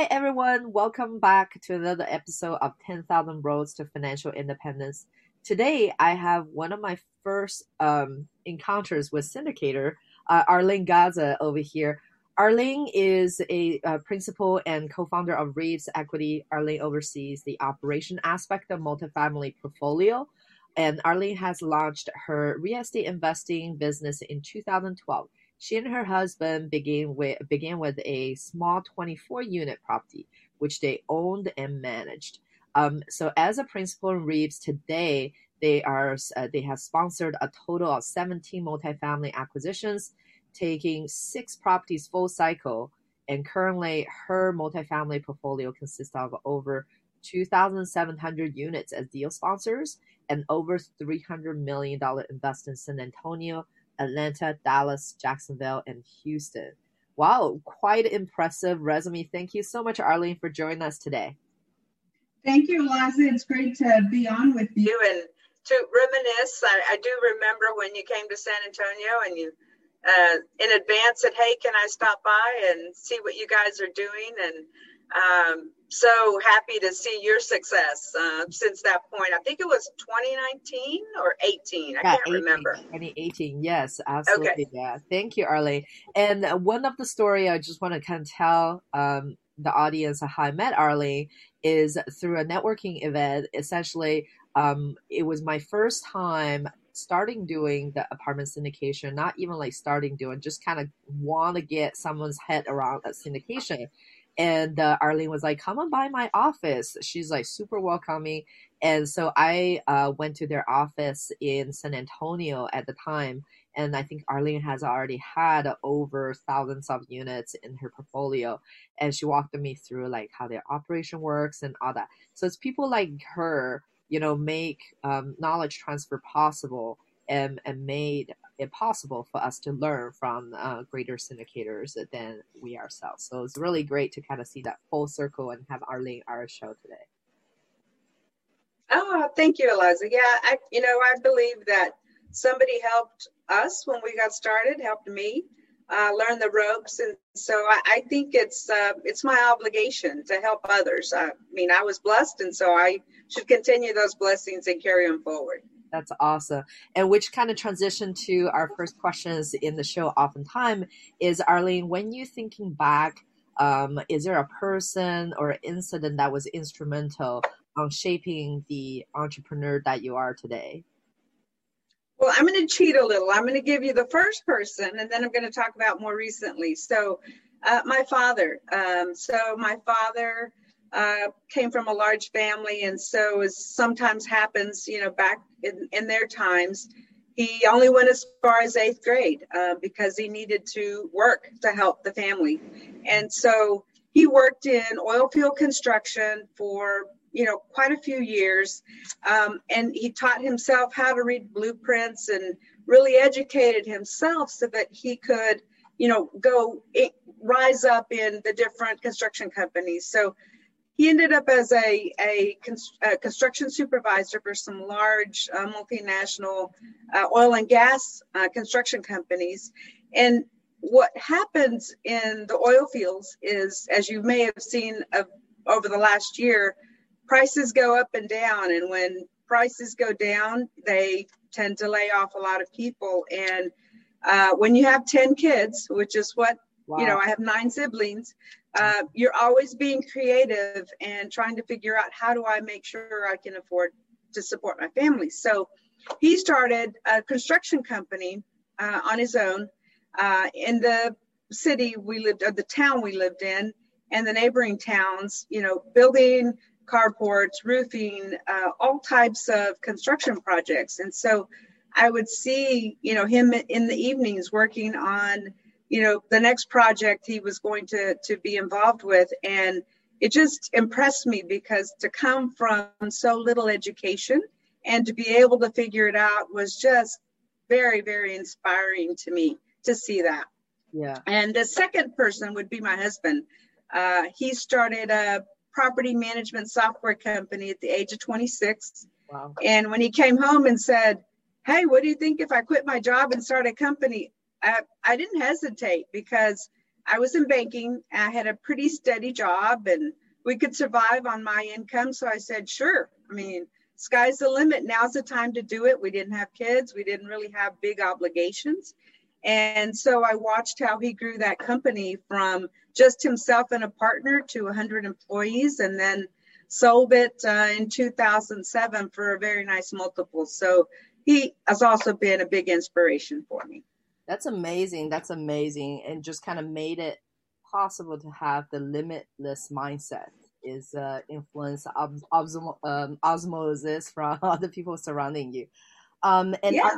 Hi, everyone. Welcome back to another episode of 10,000 Roads to Financial Independence. Today, I have one of my first um, encounters with syndicator, uh, Arlene Gaza, over here. Arlene is a uh, principal and co-founder of Reeves Equity. Arlene oversees the operation aspect of multifamily portfolio, and Arlene has launched her real estate investing business in 2012. She and her husband began with began with a small 24 unit property, which they owned and managed. Um, so as a principal in Reeves today, they are uh, they have sponsored a total of 17 multifamily acquisitions, taking six properties full cycle. And currently, her multifamily portfolio consists of over 2,700 units as deal sponsors and over $300 million invest in San Antonio, Atlanta, Dallas, Jacksonville, and Houston. Wow, quite impressive resume. Thank you so much, Arlene, for joining us today. Thank you, Liza. It's great to be on with you and to reminisce. I, I do remember when you came to San Antonio and you, uh, in advance, said, "Hey, can I stop by and see what you guys are doing?" And um, so happy to see your success uh, since that point. I think it was 2019 or 18. I yeah, can't 18, remember. 2018. Yes, absolutely. Okay. Yeah. Thank you, Arlene. And one of the story I just want to kind of tell um, the audience how I met Arlene is through a networking event. Essentially, um, it was my first time starting doing the apartment syndication, not even like starting doing, just kind of want to get someone's head around that syndication and uh, Arlene was like, "Come on by my office." She's like super welcoming, and so I uh, went to their office in San Antonio at the time, and I think Arlene has already had over thousands of units in her portfolio, and she walked me through like how their operation works and all that. So it's people like her, you know, make um, knowledge transfer possible and, and made it possible for us to learn from uh, greater syndicators than we ourselves. So it's really great to kind of see that full circle and have Arlene our show today. Oh, thank you, Eliza. Yeah, I, you know, I believe that somebody helped us when we got started, helped me uh, learn the ropes, and so I, I think it's uh, it's my obligation to help others. I mean, I was blessed, and so I should continue those blessings and carry them forward. That's awesome. And which kind of transition to our first questions in the show oftentimes is Arlene, when you thinking back, um, is there a person or incident that was instrumental on shaping the entrepreneur that you are today? Well, I'm going to cheat a little. I'm going to give you the first person, and then I'm going to talk about more recently. So, uh, my father. Um, so, my father uh, came from a large family, and so as sometimes happens, you know, back in, in their times, he only went as far as eighth grade uh, because he needed to work to help the family, and so he worked in oil field construction for you know quite a few years, um, and he taught himself how to read blueprints and really educated himself so that he could you know go rise up in the different construction companies. So he ended up as a, a, a construction supervisor for some large uh, multinational uh, oil and gas uh, construction companies. And what happens in the oil fields is, as you may have seen over the last year, prices go up and down. And when prices go down, they tend to lay off a lot of people. And uh, when you have 10 kids, which is what, wow. you know, I have nine siblings, uh, you're always being creative and trying to figure out how do I make sure I can afford to support my family. So he started a construction company uh, on his own uh, in the city we lived, or the town we lived in, and the neighboring towns. You know, building carports, roofing, uh, all types of construction projects. And so I would see, you know, him in the evenings working on you know the next project he was going to to be involved with. And it just impressed me because to come from so little education and to be able to figure it out was just very very inspiring to me to see that. Yeah. And the second person would be my husband. Uh, he started a property management software company at the age of 26 wow. and when he came home and said hey what do you think if i quit my job and start a company I, I didn't hesitate because I was in banking. I had a pretty steady job and we could survive on my income. So I said, sure. I mean, sky's the limit. Now's the time to do it. We didn't have kids, we didn't really have big obligations. And so I watched how he grew that company from just himself and a partner to 100 employees and then sold it uh, in 2007 for a very nice multiple. So he has also been a big inspiration for me. That's amazing. That's amazing. And just kind of made it possible to have the limitless mindset is uh, influence of um, osmosis from other people surrounding you. Um, and yeah.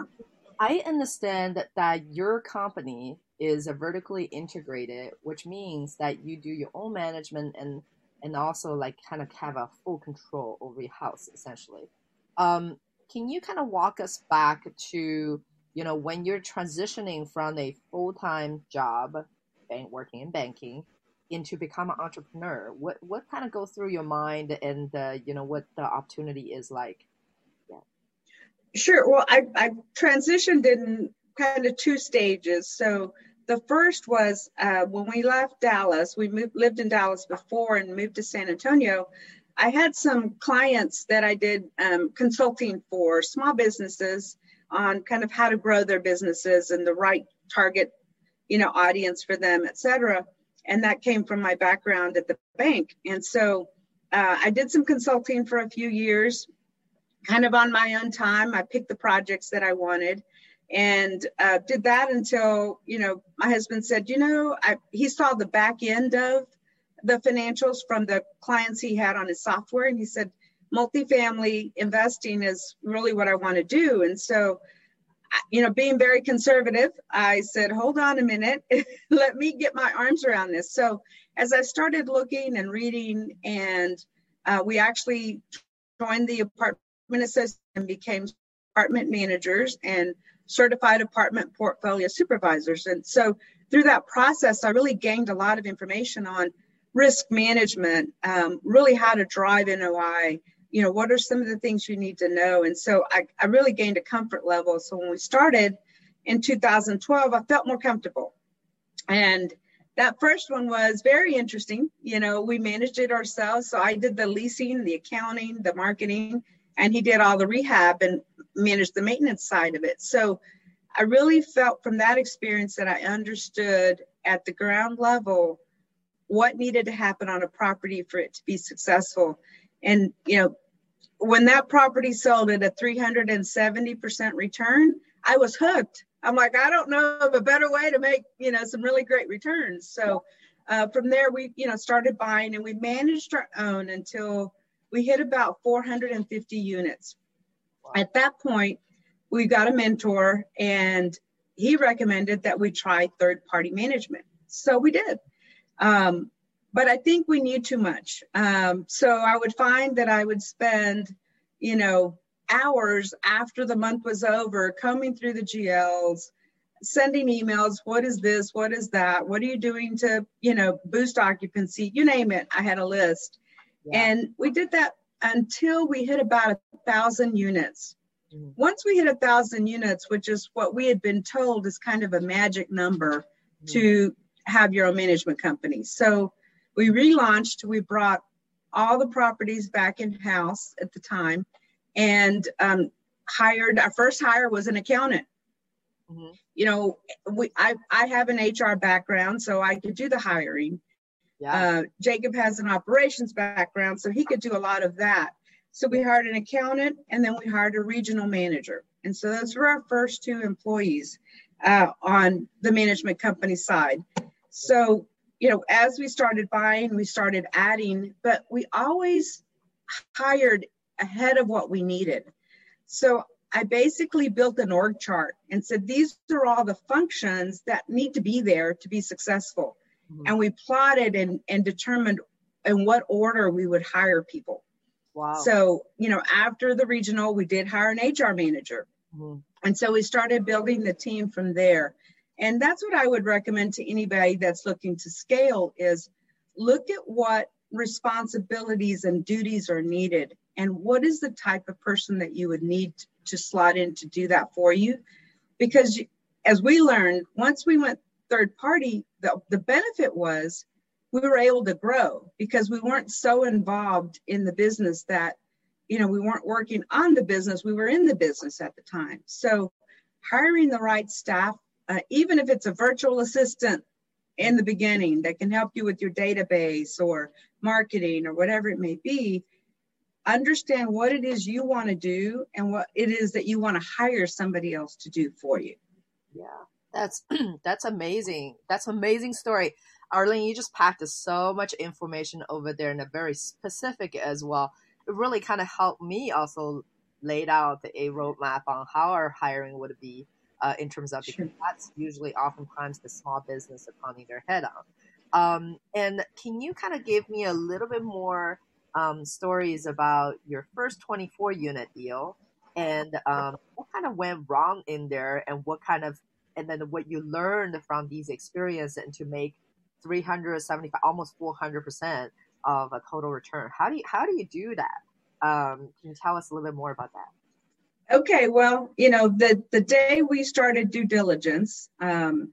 I, I understand that, that your company is a vertically integrated, which means that you do your own management and and also like kind of have a full control over your house essentially. Um, can you kind of walk us back to you know when you're transitioning from a full time job, bank working in banking, into become an entrepreneur? What what kind of goes through your mind, and uh, you know what the opportunity is like? Yeah. Sure. Well, I I transitioned in kind of two stages. So the first was uh, when we left Dallas. We moved, lived in Dallas before and moved to San Antonio. I had some clients that I did um, consulting for small businesses on kind of how to grow their businesses and the right target, you know, audience for them, et cetera. And that came from my background at the bank. And so uh, I did some consulting for a few years, kind of on my own time. I picked the projects that I wanted and uh, did that until you know my husband said you know I, he saw the back end of the financials from the clients he had on his software and he said multifamily investing is really what i want to do. And so you know being very conservative i said hold on a minute. Let me get my arms around this. So as i started looking and reading and uh, we actually joined the apartment association and became apartment managers and certified apartment portfolio supervisors. And so through that process, I really gained a lot of information on risk management, um, really how to drive NOI, you know, what are some of the things you need to know? And so I, I really gained a comfort level. So when we started in 2012, I felt more comfortable. And that first one was very interesting. You know, we managed it ourselves. So I did the leasing, the accounting, the marketing, and he did all the rehab and managed the maintenance side of it. So I really felt from that experience that I understood at the ground level what needed to happen on a property for it to be successful. And, you know, when that property sold at a 370% return, I was hooked. I'm like, I don't know of a better way to make, you know, some really great returns. So uh, from there, we, you know, started buying and we managed our own until we hit about 450 units. Wow. At that point, we got a mentor and he recommended that we try third party management. So we did. Um, but I think we knew too much. Um, so I would find that I would spend, you know, hours after the month was over combing through the GLs, sending emails. What is this? What is that? What are you doing to, you know, boost occupancy? You name it. I had a list. Yeah. And we did that until we hit about a thousand units. Mm-hmm. Once we hit a thousand units, which is what we had been told is kind of a magic number mm-hmm. to have your own management company. So we relaunched, we brought all the properties back in house at the time and um, hired our first hire was an accountant. Mm-hmm. You know, we I, I have an HR background, so I could do the hiring. Yeah. Uh, Jacob has an operations background, so he could do a lot of that. So we hired an accountant and then we hired a regional manager. And so those were our first two employees uh, on the management company side. So, you know, as we started buying, we started adding, but we always hired ahead of what we needed. So I basically built an org chart and said, these are all the functions that need to be there to be successful. Mm-hmm. And we plotted and, and determined in what order we would hire people. Wow. So, you know, after the regional, we did hire an HR manager. Mm-hmm. And so we started building the team from there. And that's what I would recommend to anybody that's looking to scale is look at what responsibilities and duties are needed and what is the type of person that you would need to slot in to do that for you because as we learned once we went third party, the, the benefit was we were able to grow because we weren't so involved in the business that, you know, we weren't working on the business, we were in the business at the time. So hiring the right staff, uh, even if it's a virtual assistant in the beginning that can help you with your database or marketing or whatever it may be, understand what it is you want to do and what it is that you want to hire somebody else to do for you. Yeah, that's that's amazing. That's amazing story. Arlene, you just packed so much information over there and a very specific as well. It really kind of helped me also laid out a roadmap on how our hiring would be uh, in terms of because that's usually oftentimes the small business are pounding their head on. Um, and can you kind of give me a little bit more um, stories about your first 24 unit deal and um, what kind of went wrong in there and what kind of and then what you learned from these experiences and to make 375 almost 400 percent of a total return? How do you how do you do that? Um, can you tell us a little bit more about that okay well you know the the day we started due diligence um,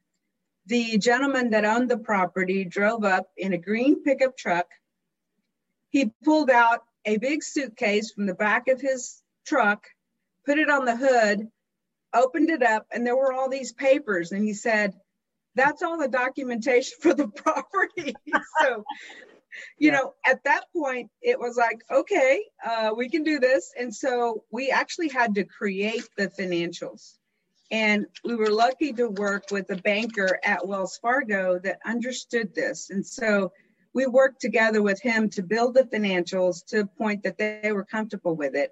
the gentleman that owned the property drove up in a green pickup truck. He pulled out a big suitcase from the back of his truck put it on the hood opened it up and there were all these papers and he said that's all the documentation for the property. So you yeah. know at that point it was like okay uh, we can do this and so we actually had to create the financials and we were lucky to work with a banker at wells fargo that understood this and so we worked together with him to build the financials to a point that they were comfortable with it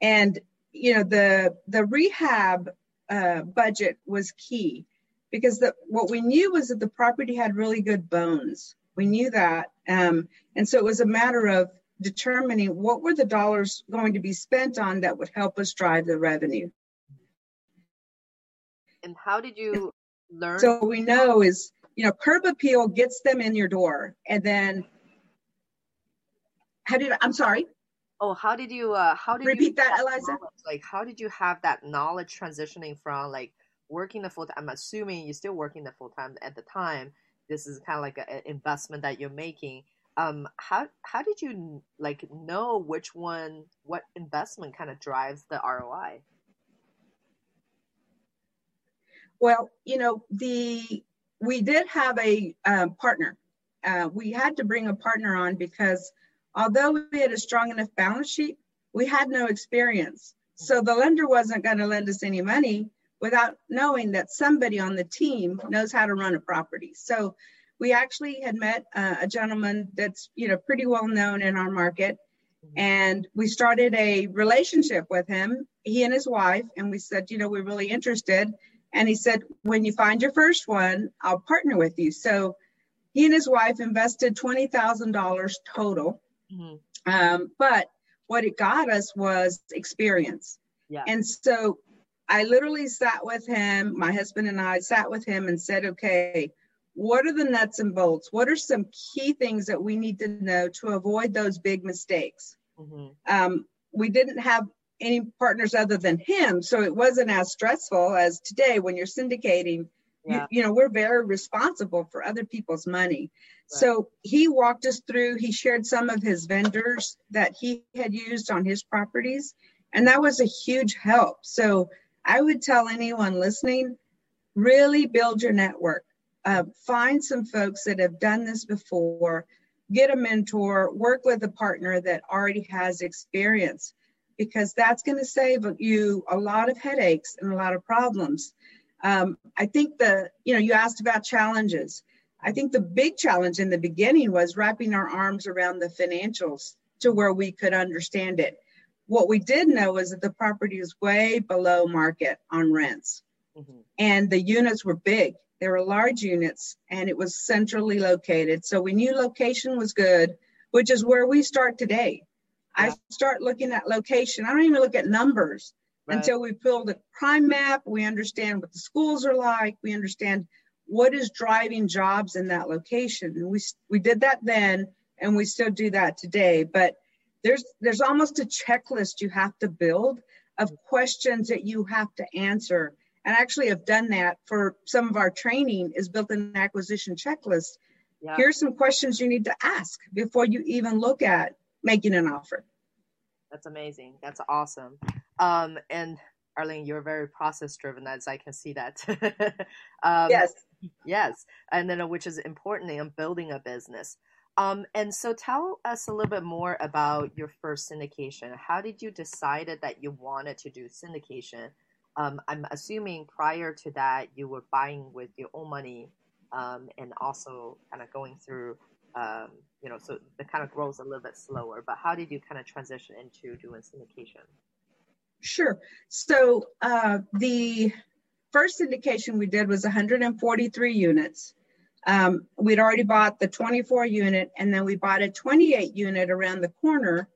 and you know the the rehab uh, budget was key because the, what we knew was that the property had really good bones. We knew that, um, and so it was a matter of determining what were the dollars going to be spent on that would help us drive the revenue. And how did you learn? So we know is you know curb appeal gets them in your door, and then how did I'm sorry. Oh, how did you uh how did repeat you that, that Eliza? Like how did you have that knowledge transitioning from like working the full time? I'm assuming you're still working the full time at the time. This is kind of like an investment that you're making. Um, how how did you like know which one what investment kind of drives the ROI? Well, you know the we did have a uh, partner. Uh, we had to bring a partner on because Although we had a strong enough balance sheet, we had no experience. So the lender wasn't going to lend us any money without knowing that somebody on the team knows how to run a property. So we actually had met uh, a gentleman that's you know pretty well known in our market and we started a relationship with him he and his wife and we said you know we're really interested and he said when you find your first one i'll partner with you so he and his wife invested $20000 total Mm-hmm. Um, but what it got us was experience. Yeah. And so I literally sat with him, my husband and I sat with him and said, okay, what are the nuts and bolts? What are some key things that we need to know to avoid those big mistakes? Mm-hmm. Um, we didn't have any partners other than him, so it wasn't as stressful as today when you're syndicating yeah. you, you, know we're very responsible for other people's money right. so he walked us through he shared some of his vendors that he had used on his properties and that was a huge help so i would tell anyone listening really build your network uh, find some folks that have done this before get a mentor work with a partner that already has experience because that's going to save you a lot of headaches and a lot of problems um, I think the, you know, you asked about challenges. I think the big challenge in the beginning was wrapping our arms around the financials to where we could understand it. What we did know is that the property is way below market on rents. Mm-hmm. And the units were big. They were large units and it was centrally located. So we knew location was good, which is where we start today. Yeah. I start looking at location. I don't even look at numbers right. until we build a crime map. We understand what the schools are like. We understand what is driving jobs in that location. And we we did that then, and we still do that today. But there's there's almost a checklist you have to build of questions that you have to answer and actually have done that for some of our training is built an acquisition checklist. Yeah. Here's some questions you need to ask before you even look at making an offer. That's amazing. That's awesome. Um, and Arlene, you're very process driven, as I can see that. um, yes. Yes. And then, uh, which is important in building a business. Um, and so tell us a little bit more about your first syndication. How did you decide that you wanted to do syndication? Um, I'm assuming prior to that you were buying with your own money um, and also kind of going through, um, you know, so the kind of grows a little bit slower. But how did you kind of transition into doing syndication? Sure. So uh, the first syndication we did was 143 units. Um, we'd already bought the 24 unit, and then we bought a 28 unit around the corner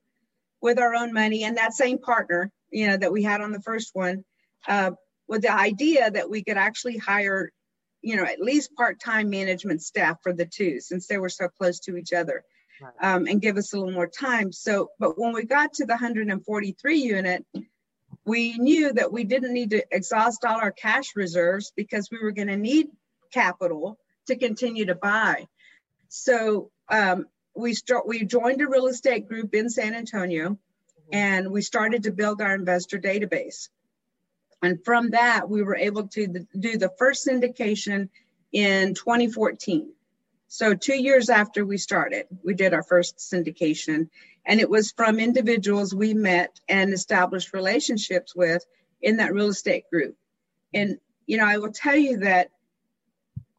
with our own money and that same partner, you know, that we had on the first one, uh, with the idea that we could actually hire, you know, at least part-time management staff for the two, since they were so close to each other, um, and give us a little more time. So, but when we got to the 143 unit, we knew that we didn't need to exhaust all our cash reserves because we were going to need capital to continue to buy. So um, we start we joined a real estate group in San Antonio mm-hmm. and we started to build our investor database. And from that, we were able to do the first syndication in 2014. So, two years after we started, we did our first syndication. And it was from individuals we met and established relationships with in that real estate group. And, you know, I will tell you that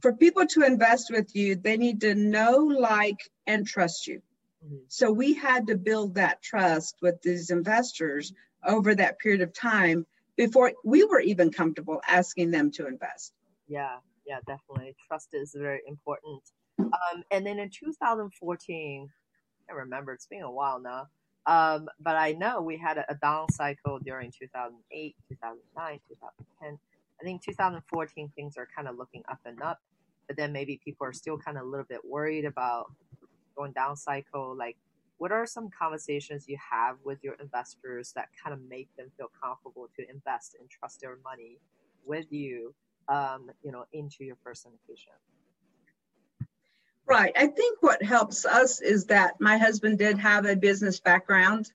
for people to invest with you, they need to know, like, and trust you. Mm-hmm. So we had to build that trust with these investors over that period of time before we were even comfortable asking them to invest. Yeah, yeah, definitely. Trust is very important. Um, and then in 2014, I remember it's been a while now, um, but I know we had a, a down cycle during 2008, 2009, 2010. I think 2014 things are kind of looking up and up but then maybe people are still kind of a little bit worried about going down cycle like what are some conversations you have with your investors that kind of make them feel comfortable to invest and trust their money with you um, you know into your first syndication right. I think what helps us is that my husband did have a business background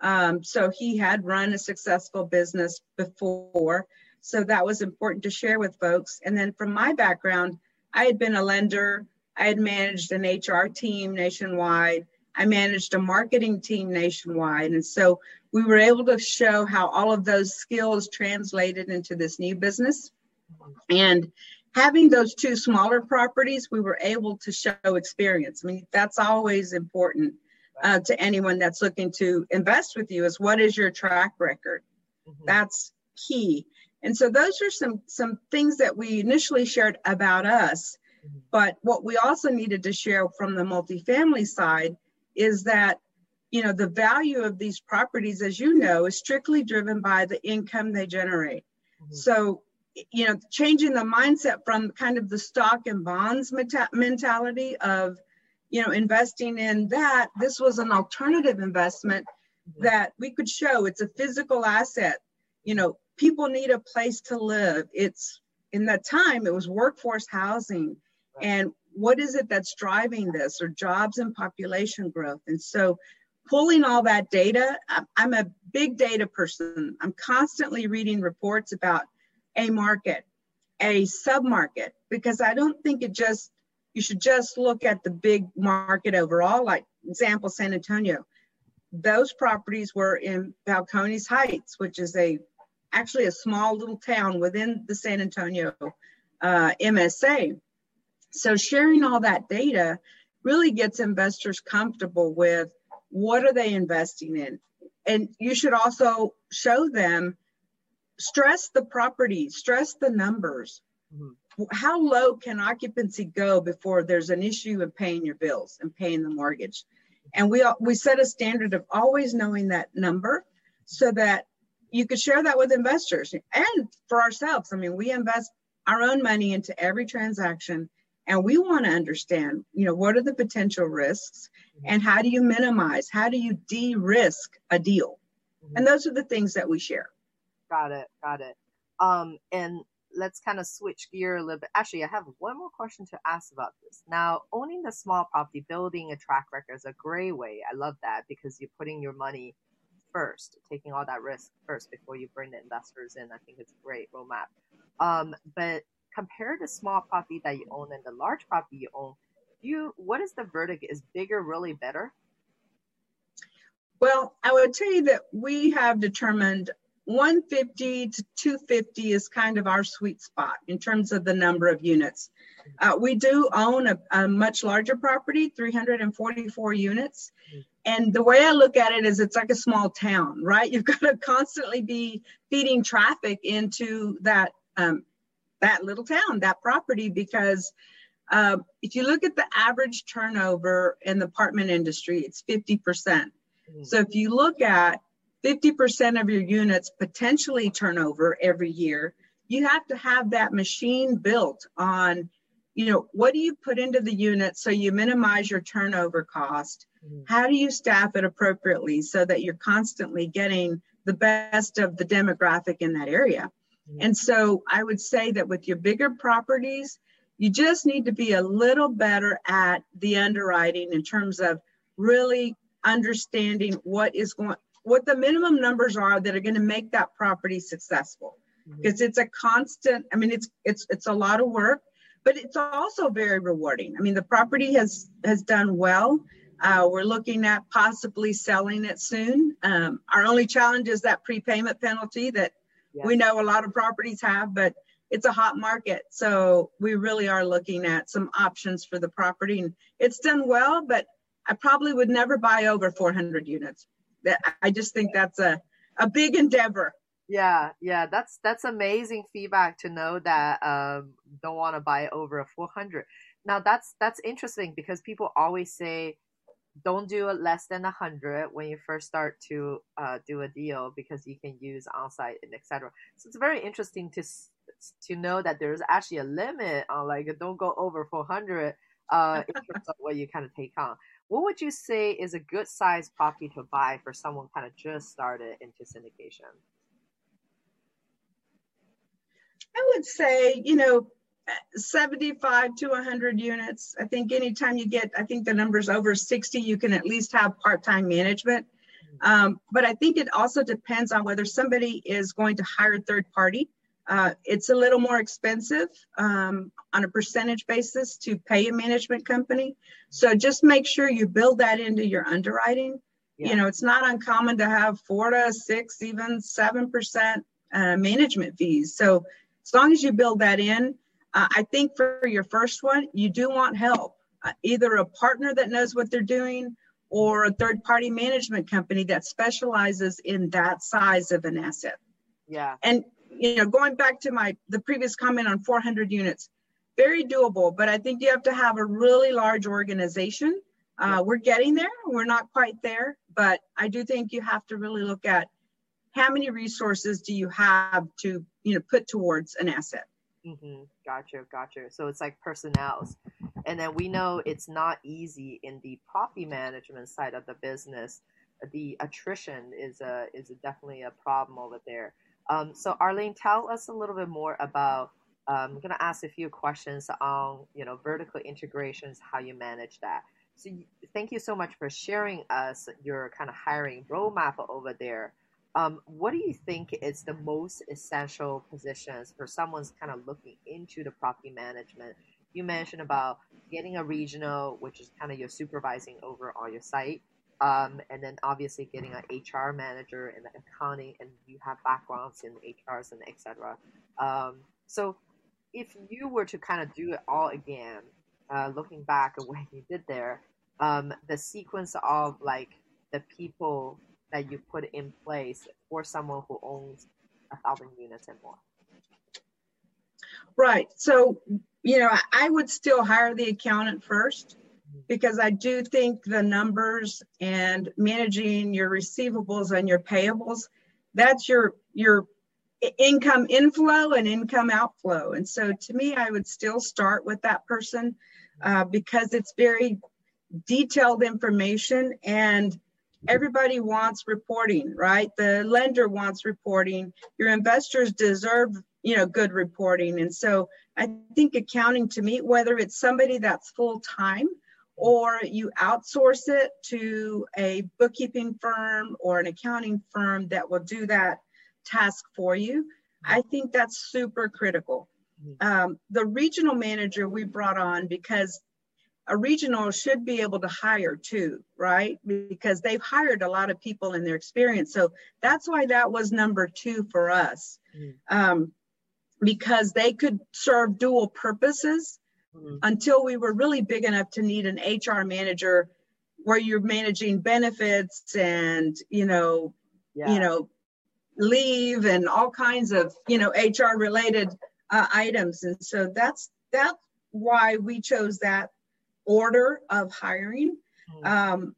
um, so he had run a successful business before so that was important to share with folks. And then from my background I had been a lender, I had managed an HR team nationwide, I managed a marketing team nationwide. And so we were able to show how all of those skills translated into this new business. And having those two smaller properties, we were able to show experience. I mean, that's always important uh, to anyone that's looking to invest with you is what is your track record? Mm-hmm. That's key. And so those are some some things that we initially shared about us. Mm-hmm. But what we also needed to share from the multifamily side is that you know the value of these properties as you know is strictly driven by the income they generate. Mm-hmm. So you know changing the mindset from kind of the stock and bonds meta- mentality of you know investing in that this was an alternative investment mm-hmm. that we could show it's a physical asset you know people need a place to live. It's in that time, it was workforce housing. And what is it that's driving this or jobs and population growth? And so pulling all that data, I'm a big data person. I'm constantly reading reports about a market, a submarket, because I don't think it just, you should just look at the big market overall, like example, San Antonio. Those properties were in Balcones Heights, which is a actually a small little town within the San Antonio uh, MSA. So sharing all that data really gets investors comfortable with what are they investing in. And you should also show them, stress the property, stress the numbers. Mm-hmm. How low can occupancy go before there's an issue in paying your bills and paying the mortgage? And we we set a standard of always knowing that number so that you could share that with investors and for ourselves. I mean, we invest our own money into every transaction and we want to understand, you know, what are the potential risks mm-hmm. and how do you minimize, how do you de-risk a deal? Mm-hmm. And those are the things that we share. Got it. Got it. Um, and let's kind of switch gear a little bit. Actually, I have one more question to ask about this. Now, owning the small property, building a track record is a great way. I love that because you're putting your money first, taking all that risk first before you bring the investors in. I think it's a great roadmap. Um, but compare the small property that you own and the large property you own. You, what is the verdict? Is bigger really better? Well, I would tell you that we have determined 150 to 250 is kind of our sweet spot in terms of the number of units. Uh, we do own a, a, much larger property, 344 units. And the way I look at it is it's like a small town, right? You've got to constantly be feeding traffic into that um, that little town, that property, because uh, if you look at the average turnover in the apartment industry, it's 50%. Mm-hmm. So if you look at 50% of your units potentially turnover every year, you have to have that machine built on, you know, what do you put into the unit so you minimize your turnover cost? Mm-hmm. How do you staff it appropriately so that you're constantly getting the best of the demographic in that area? Mm-hmm. And so I would say that with your bigger properties, you just need to be a little better at the underwriting in terms of really understanding what is going what the minimum numbers are that are going to make that property successful because mm-hmm. it's a constant i mean it's it's it's a lot of work but it's also very rewarding i mean the property has has done well uh, we're looking at possibly selling it soon um, our only challenge is that prepayment penalty that yes. we know a lot of properties have but it's a hot market so we really are looking at some options for the property and it's done well but i probably would never buy over 400 units I just think that's a a big endeavor. Yeah, yeah, that's that's amazing feedback to know that um don't want to buy over a 400. Now that's that's interesting because people always say don't do it less than 100 when you first start to uh, do a deal because you can use onsite and etc. So it's very interesting to to know that there's actually a limit on like don't go over 400 uh, in terms of what you kind of take on what would you say is a good size property to buy for someone kind of just started into syndication? I would say, you know, 75 to 100 units. I think anytime you get, I think the numbers over 60, you can at least have part-time management. Um, but I think it also depends on whether somebody is going to hire a third party uh, it's a little more expensive um, on a percentage basis to pay a management company. So just make sure you build that into your underwriting. Yeah. You know, it's not uncommon to have four to six, even seven percent uh, management fees. So as long as you build that in, uh, I think for your first one, you do want help, uh, either a partner that knows what they're doing or a third party management company that specializes in that size of an asset. Yeah. And you know, going back to my the previous comment on 400 units, very doable. But I think you have to have a really large organization. Uh, we're getting there. We're not quite there, but I do think you have to really look at how many resources do you have to you know put towards an asset. Mm-hmm. Gotcha, gotcha. So it's like personnel, and then we know it's not easy in the property management side of the business. The attrition is a is a definitely a problem over there. Um, so Arlene, tell us a little bit more about. Um, I'm going to ask a few questions on you know vertical integrations, how you manage that. So thank you so much for sharing us your kind of hiring roadmap over there. Um, what do you think is the most essential positions for someone's kind of looking into the property management? You mentioned about getting a regional, which is kind of your supervising over all your site. Um, and then obviously getting an HR manager and the accounting, and you have backgrounds in HRs and etc. Um, so if you were to kind of do it all again, uh, looking back at what you did there, um, the sequence of like the people that you put in place for someone who owns a thousand units and more. Right. So, you know, I would still hire the accountant first because I do think the numbers and managing your receivables and your payables, that's your your income inflow and income outflow. And so to me, I would still start with that person uh, because it's very detailed information and everybody wants reporting, right? The lender wants reporting. Your investors deserve you know, good reporting. And so I think accounting to me, whether it's somebody that's full time or you outsource it to a bookkeeping firm or an accounting firm that will do that task for you, I think that's super critical. Mm-hmm. Um, the regional manager we brought on because a regional should be able to hire too, right? Because they've hired a lot of people in their experience. So that's why that was number two for us, mm. um, because they could serve dual purposes mm. until we were really big enough to need an HR manager where you're managing benefits and, you know, yeah. you know, leave and all kinds of, you know, HR related uh, items. And so that's, that's why we chose that order of hiring mm-hmm. um,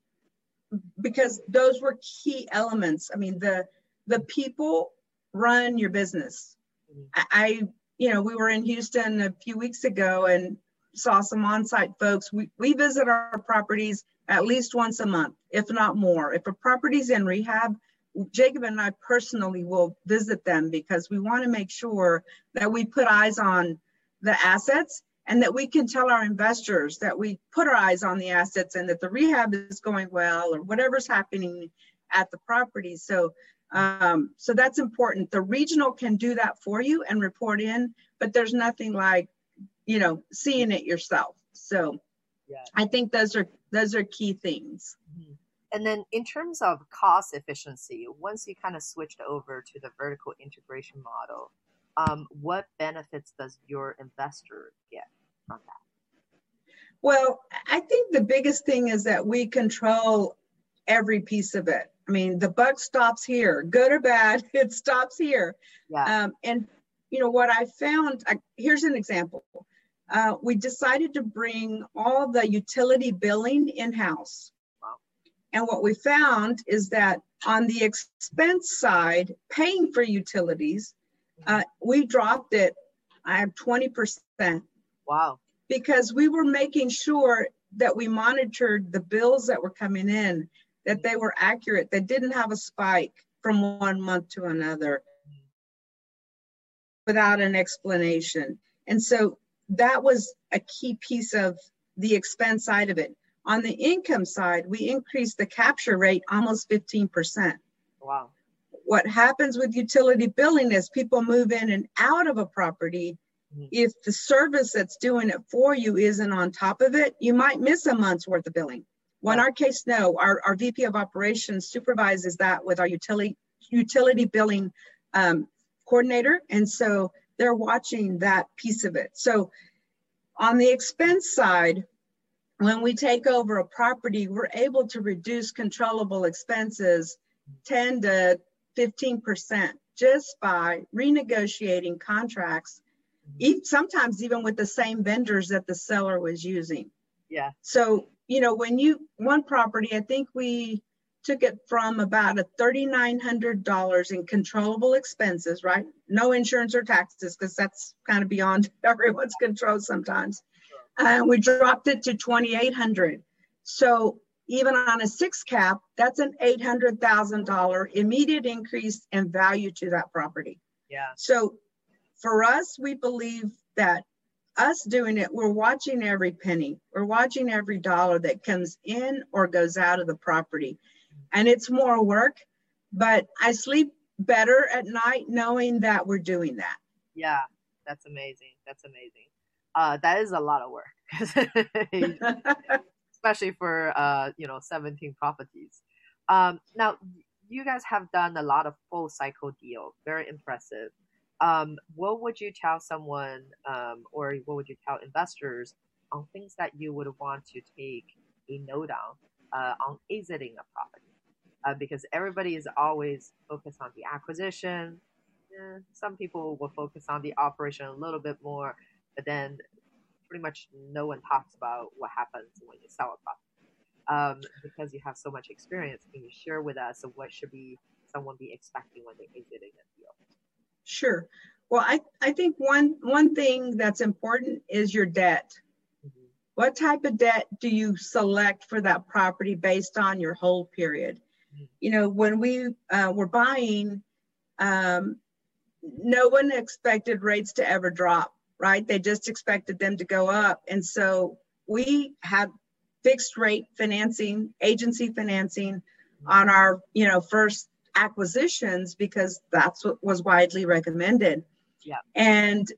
because those were key elements. I mean, the the people run your business. Mm-hmm. I, you know, we were in Houston a few weeks ago and saw some on-site folks. We we visit our properties at least once a month, if not more. If a property's in rehab, Jacob and I personally will visit them because we want to make sure that we put eyes on the assets and that we can tell our investors that we put our eyes on the assets and that the rehab is going well or whatever's happening at the property. So, um, so that's important. The regional can do that for you and report in, but there's nothing like, you know, seeing it yourself. So, yeah. I think those are those are key things. Mm-hmm. And then in terms of cost efficiency, once you kind of switched over to the vertical integration model, um, what benefits does your investor get? On that? Well, I think the biggest thing is that we control every piece of it. I mean, the buck stops here, good or bad, it stops here. Yeah. Um, and you know what I found? I, here's an example. Uh, we decided to bring all the utility billing in house. Wow. And what we found is that on the expense side, paying for utilities, uh, we dropped it. I have 20%. Wow. Because we were making sure that we monitored the bills that were coming in, that they were accurate, that didn't have a spike from one month to another without an explanation. And so that was a key piece of the expense side of it. On the income side, we increased the capture rate almost 15%. Wow. What happens with utility billing is people move in and out of a property. If the service that's doing it for you isn't on top of it, you might miss a month's worth of billing. Well, in our case, no. Our, our VP of operations supervises that with our utility utility billing um, coordinator, and so they're watching that piece of it. So, on the expense side, when we take over a property, we're able to reduce controllable expenses 10 to 15 percent just by renegotiating contracts sometimes even with the same vendors that the seller was using. Yeah. So, you know, when you, one property, I think we took it from about a $3,900 in controllable expenses, right? No insurance or taxes, because that's kind of beyond everyone's control sometimes. And uh, we dropped it to 2,800. So even on a six cap, that's an $800,000 immediate increase in value to that property. Yeah. So for us, we believe that us doing it, we're watching every penny, we're watching every dollar that comes in or goes out of the property. And it's more work, but I sleep better at night knowing that we're doing that. Yeah, that's amazing. That's amazing. Uh, that is a lot of work, especially for uh, you know 17 properties. Um, now, you guys have done a lot of full cycle deal. Very impressive um, what would you tell someone um, or what would you tell investors on things that you would want to take a note on uh, on exiting a property? Uh, because everybody is always focused on the acquisition. Eh, some people will focus on the operation a little bit more, but then pretty much no one talks about what happens when you sell a property. Um, because you have so much experience, can you share with us what should be someone be expecting when they exiting a deal? Sure. Well, I, I think one one thing that's important is your debt. Mm-hmm. What type of debt do you select for that property based on your hold period? Mm-hmm. You know, when we uh, were buying, um, no one expected rates to ever drop, right? They just expected them to go up. And so we had fixed rate financing, agency financing on our, you know, first acquisitions because that's what was widely recommended. Yeah. And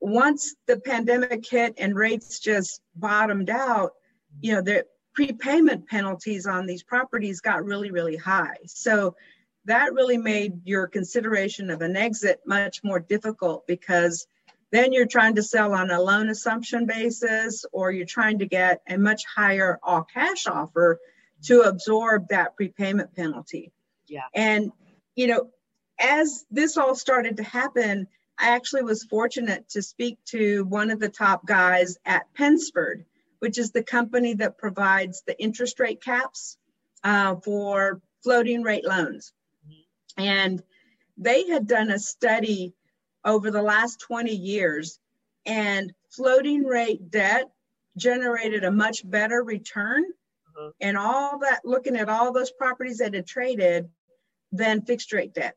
once the pandemic hit and rates just bottomed out, you know, the prepayment penalties on these properties got really, really high. So that really made your consideration of an exit much more difficult because then you're trying to sell on a loan assumption basis or you're trying to get a much higher all cash offer to absorb that prepayment penalty. Yeah. And, you know, as this all started to happen, I actually was fortunate to speak to one of the top guys at Pensford, which is the company that provides the interest rate caps uh, for floating rate loans. And they had done a study over the last 20 years, and floating rate debt generated a much better return. Mhm. And all that, looking at all those properties that had traded than fixed rate debt.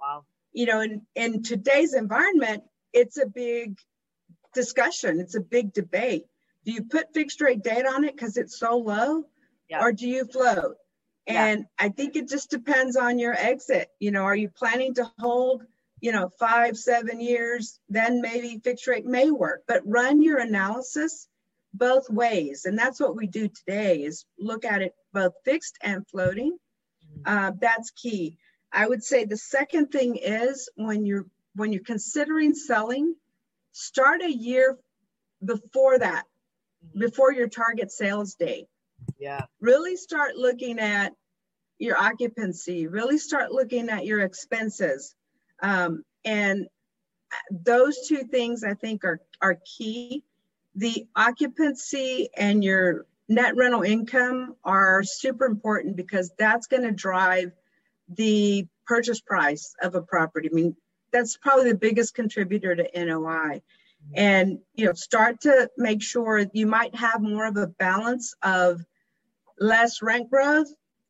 Wow. You know, in, in today's environment, it's a big discussion, it's a big debate. Do you put fixed rate debt on it because it's so low? Yeah. Or do you float? Yeah. And I think it just depends on your exit. You know, are you planning to hold, you know, five, seven years? Then maybe fixed rate may work, but run your analysis both ways. And that's what we do today is look at it both fixed and floating. Uh, that's key. I would say the second thing is when you're when you're considering selling, start a year before that, Mhm. before your target sales date Yeah. really start looking at your occupancy, really start looking at your expenses. Um, and those two things I think are, are key. The occupancy and your net rental income are super important because that's going to drive the purchase price of a property. I mean, that's probably the biggest contributor to NOI. And you know, start to make sure you might have more of a balance of less rent growth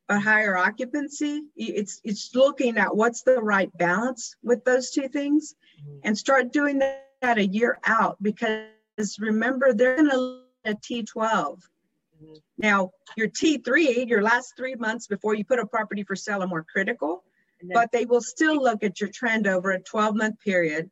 but higher occupancy. It's it's looking at what's the right balance with those two things Mhm. and start doing that a year out because remember they're going to at T12. Now, your T3, your last three months before you put a property for sale are more critical, then, but they will still look at your trend over a 12 month period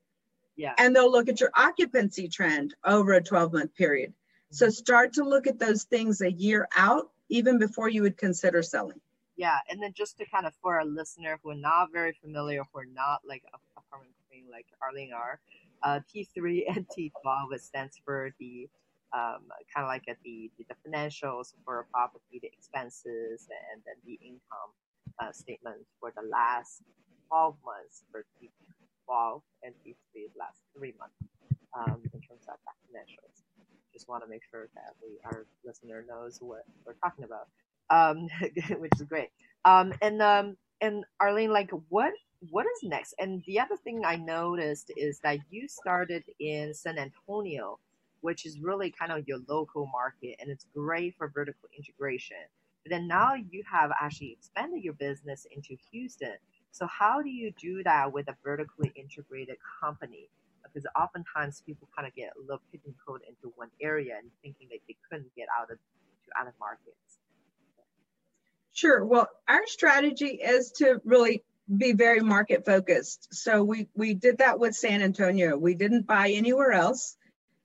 yeah. and they'll look at your occupancy trend over a 12 month period. So start to look at those things a year out, even before you would consider selling. Yeah, and then just to kind of for a listener who are not very familiar, who are not like a apartment queen like Arlene are, uh, T3 and T12 it stands for the um, kind of like at the, the financials for a property, the expenses, and then the income uh, statement for the last 12 months for T12 and T3 last three months um, in terms of that financials. Just want to make sure that we our listener knows what we're talking about um, which is great. Um, and um, and Arlene, like, what what is next? And the other thing I noticed is that you started in San Antonio, which is really kind of your local market, and it's great for vertical integration. But then now you have actually expanded your business into Houston. So how do you do that with a vertically integrated company? Because oftentimes people kind of get a little pigeonholed into one area and thinking that they couldn't get out of to other markets. Sure. Well, our strategy is to really be very market focused. So we we did that with San Antonio. We didn't buy anywhere else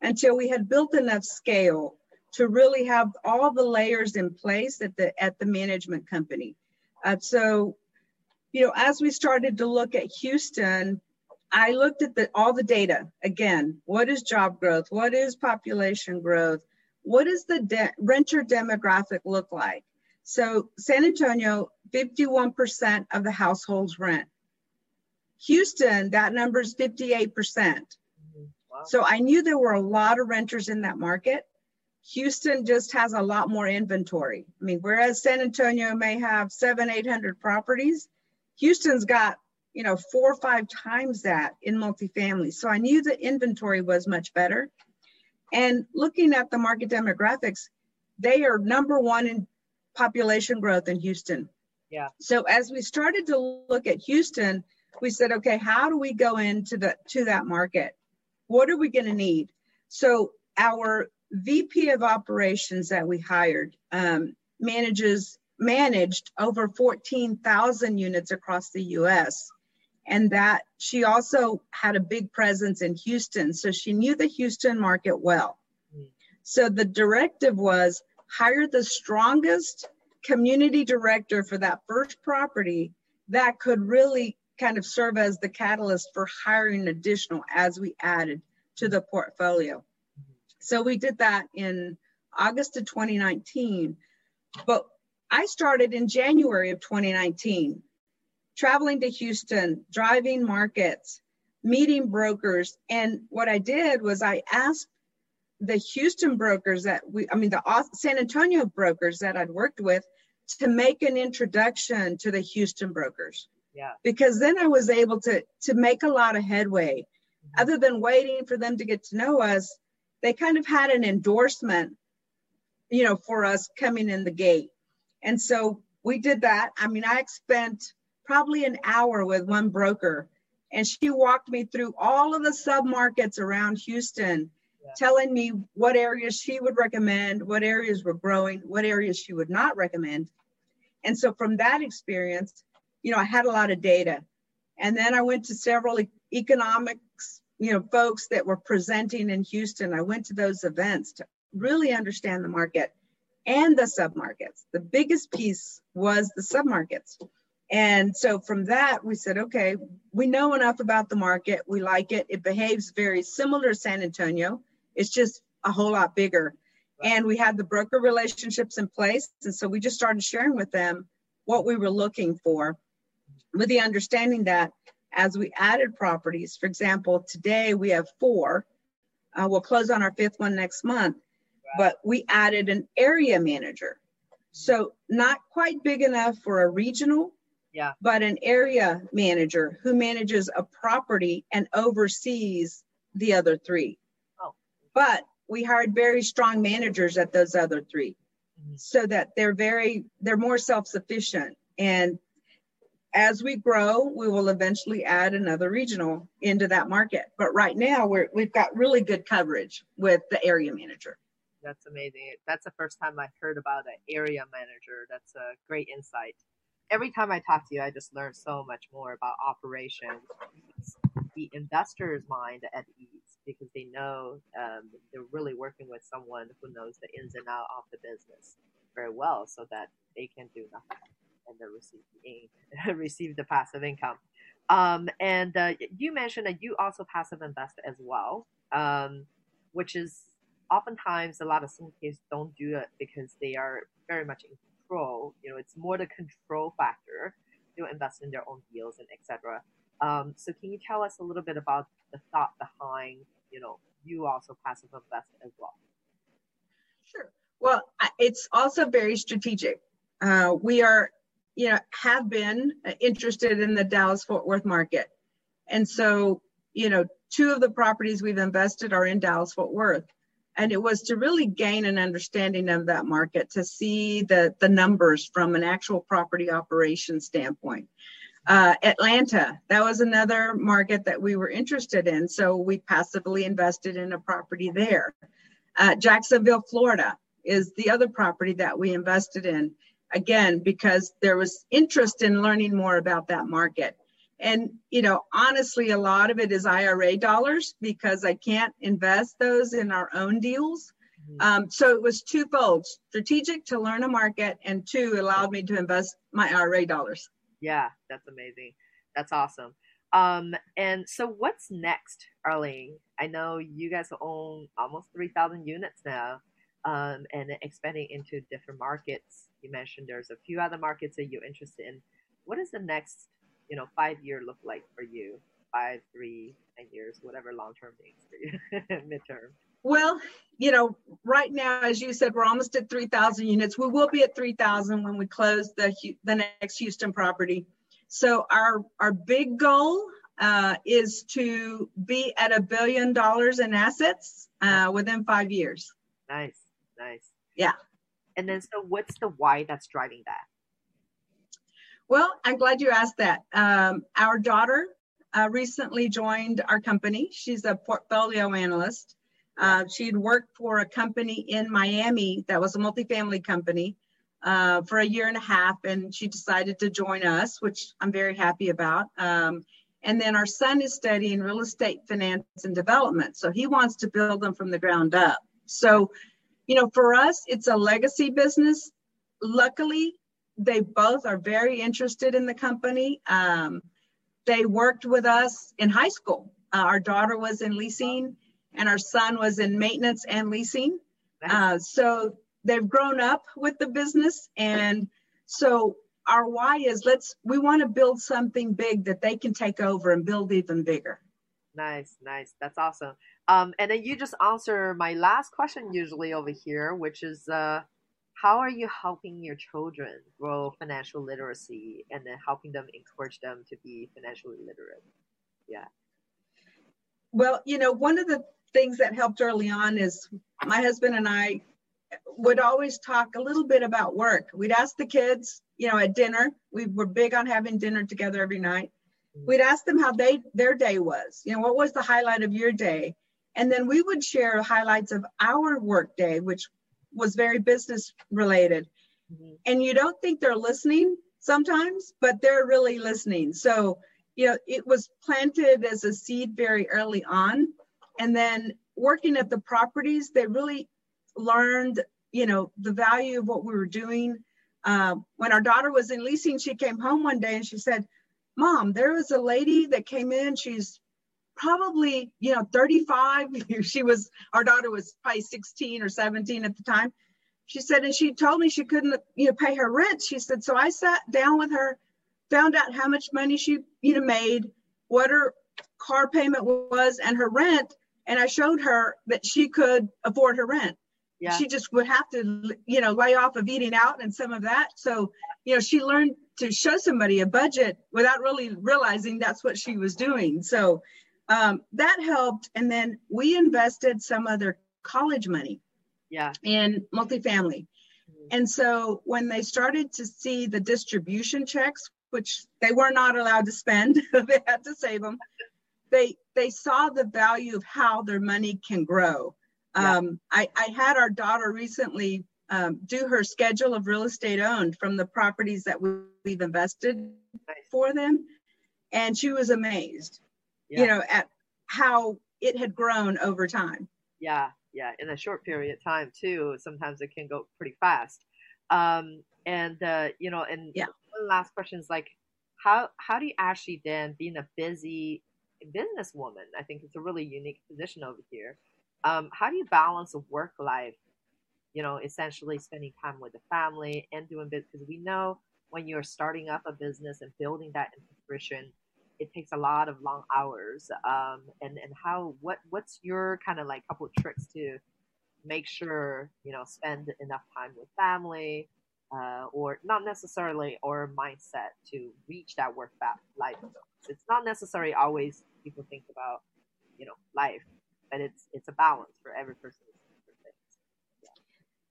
until we had built enough scale to really have all the layers in place at the at the management company. Uh, so, you know, as we started to look at Houston, I looked at the all the data again. What is job growth? What is population growth? What does the de- renter demographic look like? So San Antonio, 51% of the households rent. Houston, that number is 58%. Wow. So I knew there were a lot of renters in that market. Houston just has a lot more inventory. I mean, whereas San Antonio may have seven, 800 properties, Houston's got, you know, four or five times that in multifamily. So I knew the inventory was much better. And looking at the market demographics, they are number one in population growth in Houston. Yeah. So as we started to look at Houston, we said, okay, how do we go into the to that market? What are we going to need? So our VP of operations that we hired um, manages managed over 14,000 units across the US. And that she also had a big presence in Houston. So she knew the Houston market well. So the directive was hire the strongest community director for that first property that could really kind of serve as the catalyst for hiring additional as we added to the portfolio. So we did that in August of 2019. But I started in January of 2019, traveling to Houston, driving markets, meeting brokers. And what I did was I asked the Houston brokers that we, I mean, the San Antonio brokers that I'd worked with to make an introduction to the Houston brokers. Yeah. Because then I was able to to make a lot of headway. Mm-hmm. Other than waiting for them to get to know us, they kind of had an endorsement, you know, for us coming in the gate. And so we did that. I mean, I spent probably an hour with one broker and she walked me through all of the sub markets around Houston, yeah. telling me what areas she would recommend, what areas were growing, what areas she would not recommend. And so from that experience, you know, I had a lot of data. And then I went to several economics, you know, folks that were presenting in Houston. I went to those events to really understand the market and the submarkets. The biggest piece was the submarkets. And so from that, we said, okay, we know enough about the market. We like it. It behaves very similar to San Antonio. It's just a whole lot bigger. And we had the broker relationships in place. And so we just started sharing with them what we were looking for with the understanding that as we added properties, for example, today we have four. Uh, we'll close on our fifth one next month, but we added an area manager. So not quite big enough for a regional, yeah. but an area manager who manages a property and oversees the other three. Oh. But we hired very strong managers at those other 3 mm-hmm. so that they're very they're more self-sufficient and as we grow, we will eventually add another regional into that market. But right now, we're, we've got really good coverage with the area manager. That's amazing. That's the first time I heard about an area manager. That's a great insight. Every time I talk to you, I just learn so much more about operations. The investor's mind at ease because they know um, they're really working with someone who knows the ins and outs of the business very well, so that they can do nothing and then receive the receive the passive income. Um, and uh, you mentioned that you also passive invest as well, um, which is oftentimes a lot of some syndicates don't do it because they are very much in control. You know, it's more the control factor to invest in their own deals and etc. Um, so can you tell us a little bit about the thought behind, you know, you also passive invest as well? Sure. Well, it's also very strategic. Uh, we are you know, have been interested in the Dallas Fort Worth market. And so, you know, two of the properties we've invested are in Dallas Fort Worth. And it was to really gain an understanding of that market, to see the, the numbers from an actual property operation standpoint. Uh, Atlanta, that was another market that we were interested in. So we passively invested in a property there. Uh, Jacksonville, Florida is the other property that we invested in again because there was interest in learning more about that market. And you know honestly a lot of it is ira dollars because i can't invest those in our own deals. Mm-hmm. um, so it was twofold strategic to learn a market and two allowed me to invest my ira dollars. Yeah that's amazing. That's awesome. Um, and so what's next arlene? I know you guys own almost 3000 units now um, and expanding into different markets you mentioned there's a few other markets that you're interested in. What does the next, you know, five year look like for you? Five, three, ten years, whatever long term means for you, midterm. Well, you know, right now, as you said, we're almost at 3,000 units. We will be at 3,000 when we close the the next Houston property. So our our big goal uh, is to be at a billion dollars in assets uh, within five years. Nice, nice. Yeah. And then, so what's the why that's driving that? Well, I'm glad you asked that. Um, our daughter uh, recently joined our company. She's a portfolio analyst. Uh, she'd worked for a company in Miami that was a multifamily company uh, for a year and a half, and she decided to join us, which I'm very happy about. Um, and then our son is studying real estate finance and development. So he wants to build them from the ground up. So, you know, for us, it's a legacy business. Luckily, they both are very interested in the company. Um, they worked with us in high school. Uh, our daughter was in leasing, and our son was in maintenance and leasing. Uh, so they've grown up with the business, and so our why is let's we want to build something big that they can take over and build even bigger. Nice, nice. That's awesome. Um, and then you just answer my last question usually over here, which is uh, how are you helping your children grow financial literacy and then helping them encourage them to be financially literate? Yeah. Well, you know, one of the things that helped early on is my husband and I would always talk a little bit about work. We'd ask the kids, you know, at dinner. We were big on having dinner together every night. Mm-hmm. We'd ask them how they their day was. You know, what was the highlight of your day? And then we would share highlights of our work day, which was very business related. Mm-hmm. And you don't think they're listening sometimes, but they're really listening. So, you know, it was planted as a seed very early on. And then working at the properties, they really learned, you know, the value of what we were doing. Uh, when our daughter was in leasing, she came home one day and she said, Mom, there was a lady that came in. She's probably, you know, 35. she was, our daughter was probably 16 or 17 at the time. She said, and she told me she couldn't, you know, pay her rent. She said, so I sat down with her, found out how much money she, you know, made, what her car payment was and her rent. And I showed her that she could afford her rent. Yeah. She just would have to, you know, lay off of eating out and some of that. So, you know, she learned to show somebody a budget without really realizing that's what she was doing. So um, that helped. And then we invested some of their college money yeah. in multifamily. Mm-hmm. And so when they started to see the distribution checks, which they were not allowed to spend, they had to save them. They they saw the value of how their money can grow. Yeah. Um, I, I had our daughter recently um, do her schedule of real estate owned from the properties that we've invested nice. for them, and she was amazed yeah. you know, at how it had grown over time. Yeah, yeah, in a short period of time too. Sometimes it can go pretty fast. Um, and uh, you know, and yeah. one last question is like, how how do you actually then, being a busy businesswoman, I think it's a really unique position over here. Um, how do you balance a work life? You know, essentially spending time with the family and doing business because we know when you're starting up a business and building that into fruition, it takes a lot of long hours. Um, and and how what what's your kind of like couple tricks to make sure you know spend enough time with family, uh, or not necessarily or mindset to reach that work life. It's not necessarily always people think about you know life, but it's it's a balance for every person.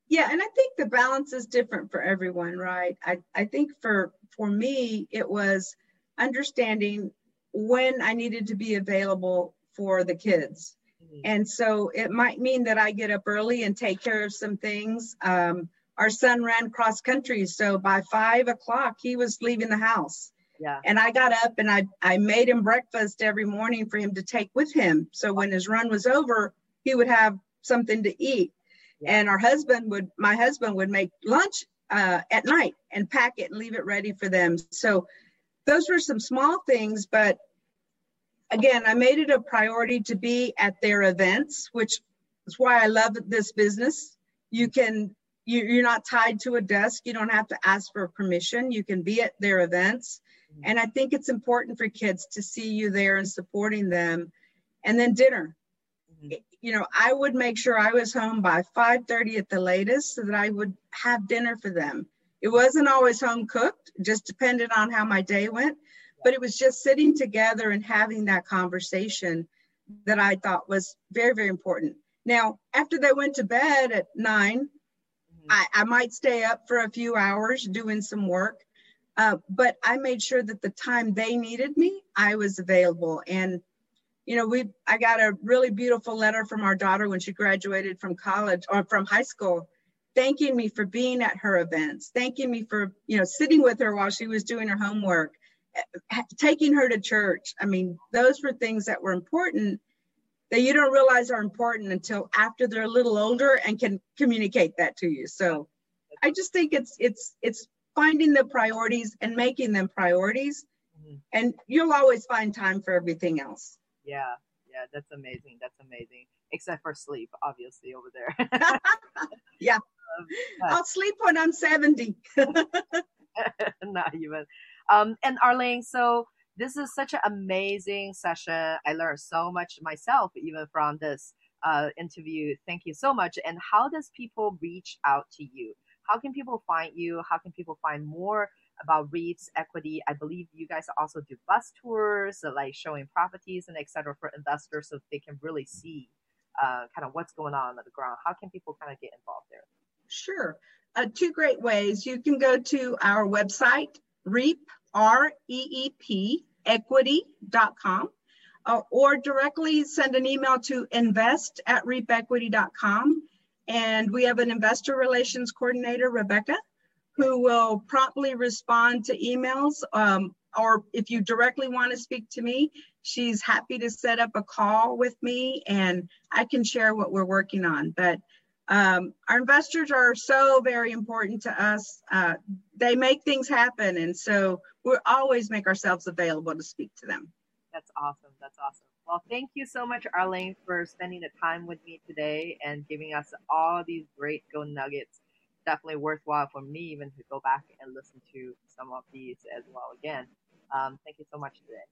Yeah, and I think the balance is different for everyone, right? I, I think for for me it was understanding when I needed to be available for the kids. Mm-hmm. And so it might mean that I get up early and take care of some things. Um, our son ran cross country, so by five o'clock he was leaving the house. Yeah. And I got up and I, I made him breakfast every morning for him to take with him. So when his run was over, he would have something to eat. Yeah. And our husband would, my husband would make lunch uh, at night and pack it and leave it ready for them. So those were some small things, but again, I made it a priority to be at their events, which is why I love this business. You can you, you're not tied to a desk. You don't have to ask for permission. You can be at their events. Mm-hmm. And I think it's important for kids to see you there and supporting them. And then dinner. Mm-hmm. You know, I would make sure I was home by 5:30 at the latest so that I would have dinner for them. It wasn't always home cooked, just depended on how my day went. But it was just sitting together and having that conversation that I thought was very, very important. Now, after they went to bed at 9 mm-hmm. I, I might stay up for a few hours doing some work. Uh, but I made sure that the time they needed me, I was available. And, you know, we I got a really beautiful letter from our daughter when she graduated from college or from high school, thanking me for being at her events, thanking me for, you know, sitting with her while she was doing her homework, taking her to church. I mean, those were things that were important that you don't realize are important until after they're a little older and can communicate that to you. So I just think it's it's it's finding the priorities and making them priorities. Mm-hmm. and you'll always find time for everything else. Yeah. Yeah. That's amazing. That's amazing. Except for sleep obviously over there. Yeah i'll sleep when i'm 70 not even um and arlene so this is such an amazing session i learned so much myself even from this uh, interview thank you so much and how does people reach out to you how can people find you? How can people find more about REEP equity? I believe you guys also do bus tours, so like showing properties and etc. for investors so they can really see uh, kind of what's going on on the ground. How can people kind of get involved there? Sure. Uh, two great ways. You can go to our website, REEP, R-E-E-P, equity.com, uh, or directly send an email to invest at reepequity.com and we have an investor relations coordinator, Rebecca, who will promptly respond to emails. Um, or if you directly want to speak to me, she's happy to set up a call with me and I can share what we're working on. But um, our investors are so very important to us. Uh, they make things happen. And so we always make ourselves available to speak to them. That's awesome. That's awesome. Well, thank you so much, Arlene, for spending the time with me today and giving us all these great go nuggets. Definitely worthwhile for me even to go back and listen to some of these as well again. Um, thank you so much today.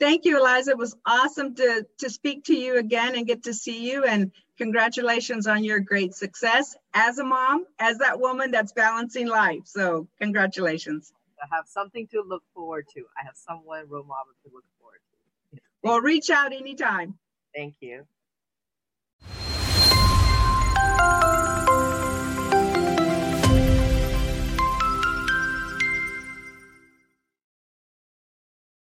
Thank you, Eliza. It was awesome to, to speak to you again and get to see you. And congratulations on your great success as a mom, as that woman that's balancing life. So, congratulations. I have something to look forward to. I have someone, role model, to look forward to. Well, reach out anytime. Thank you.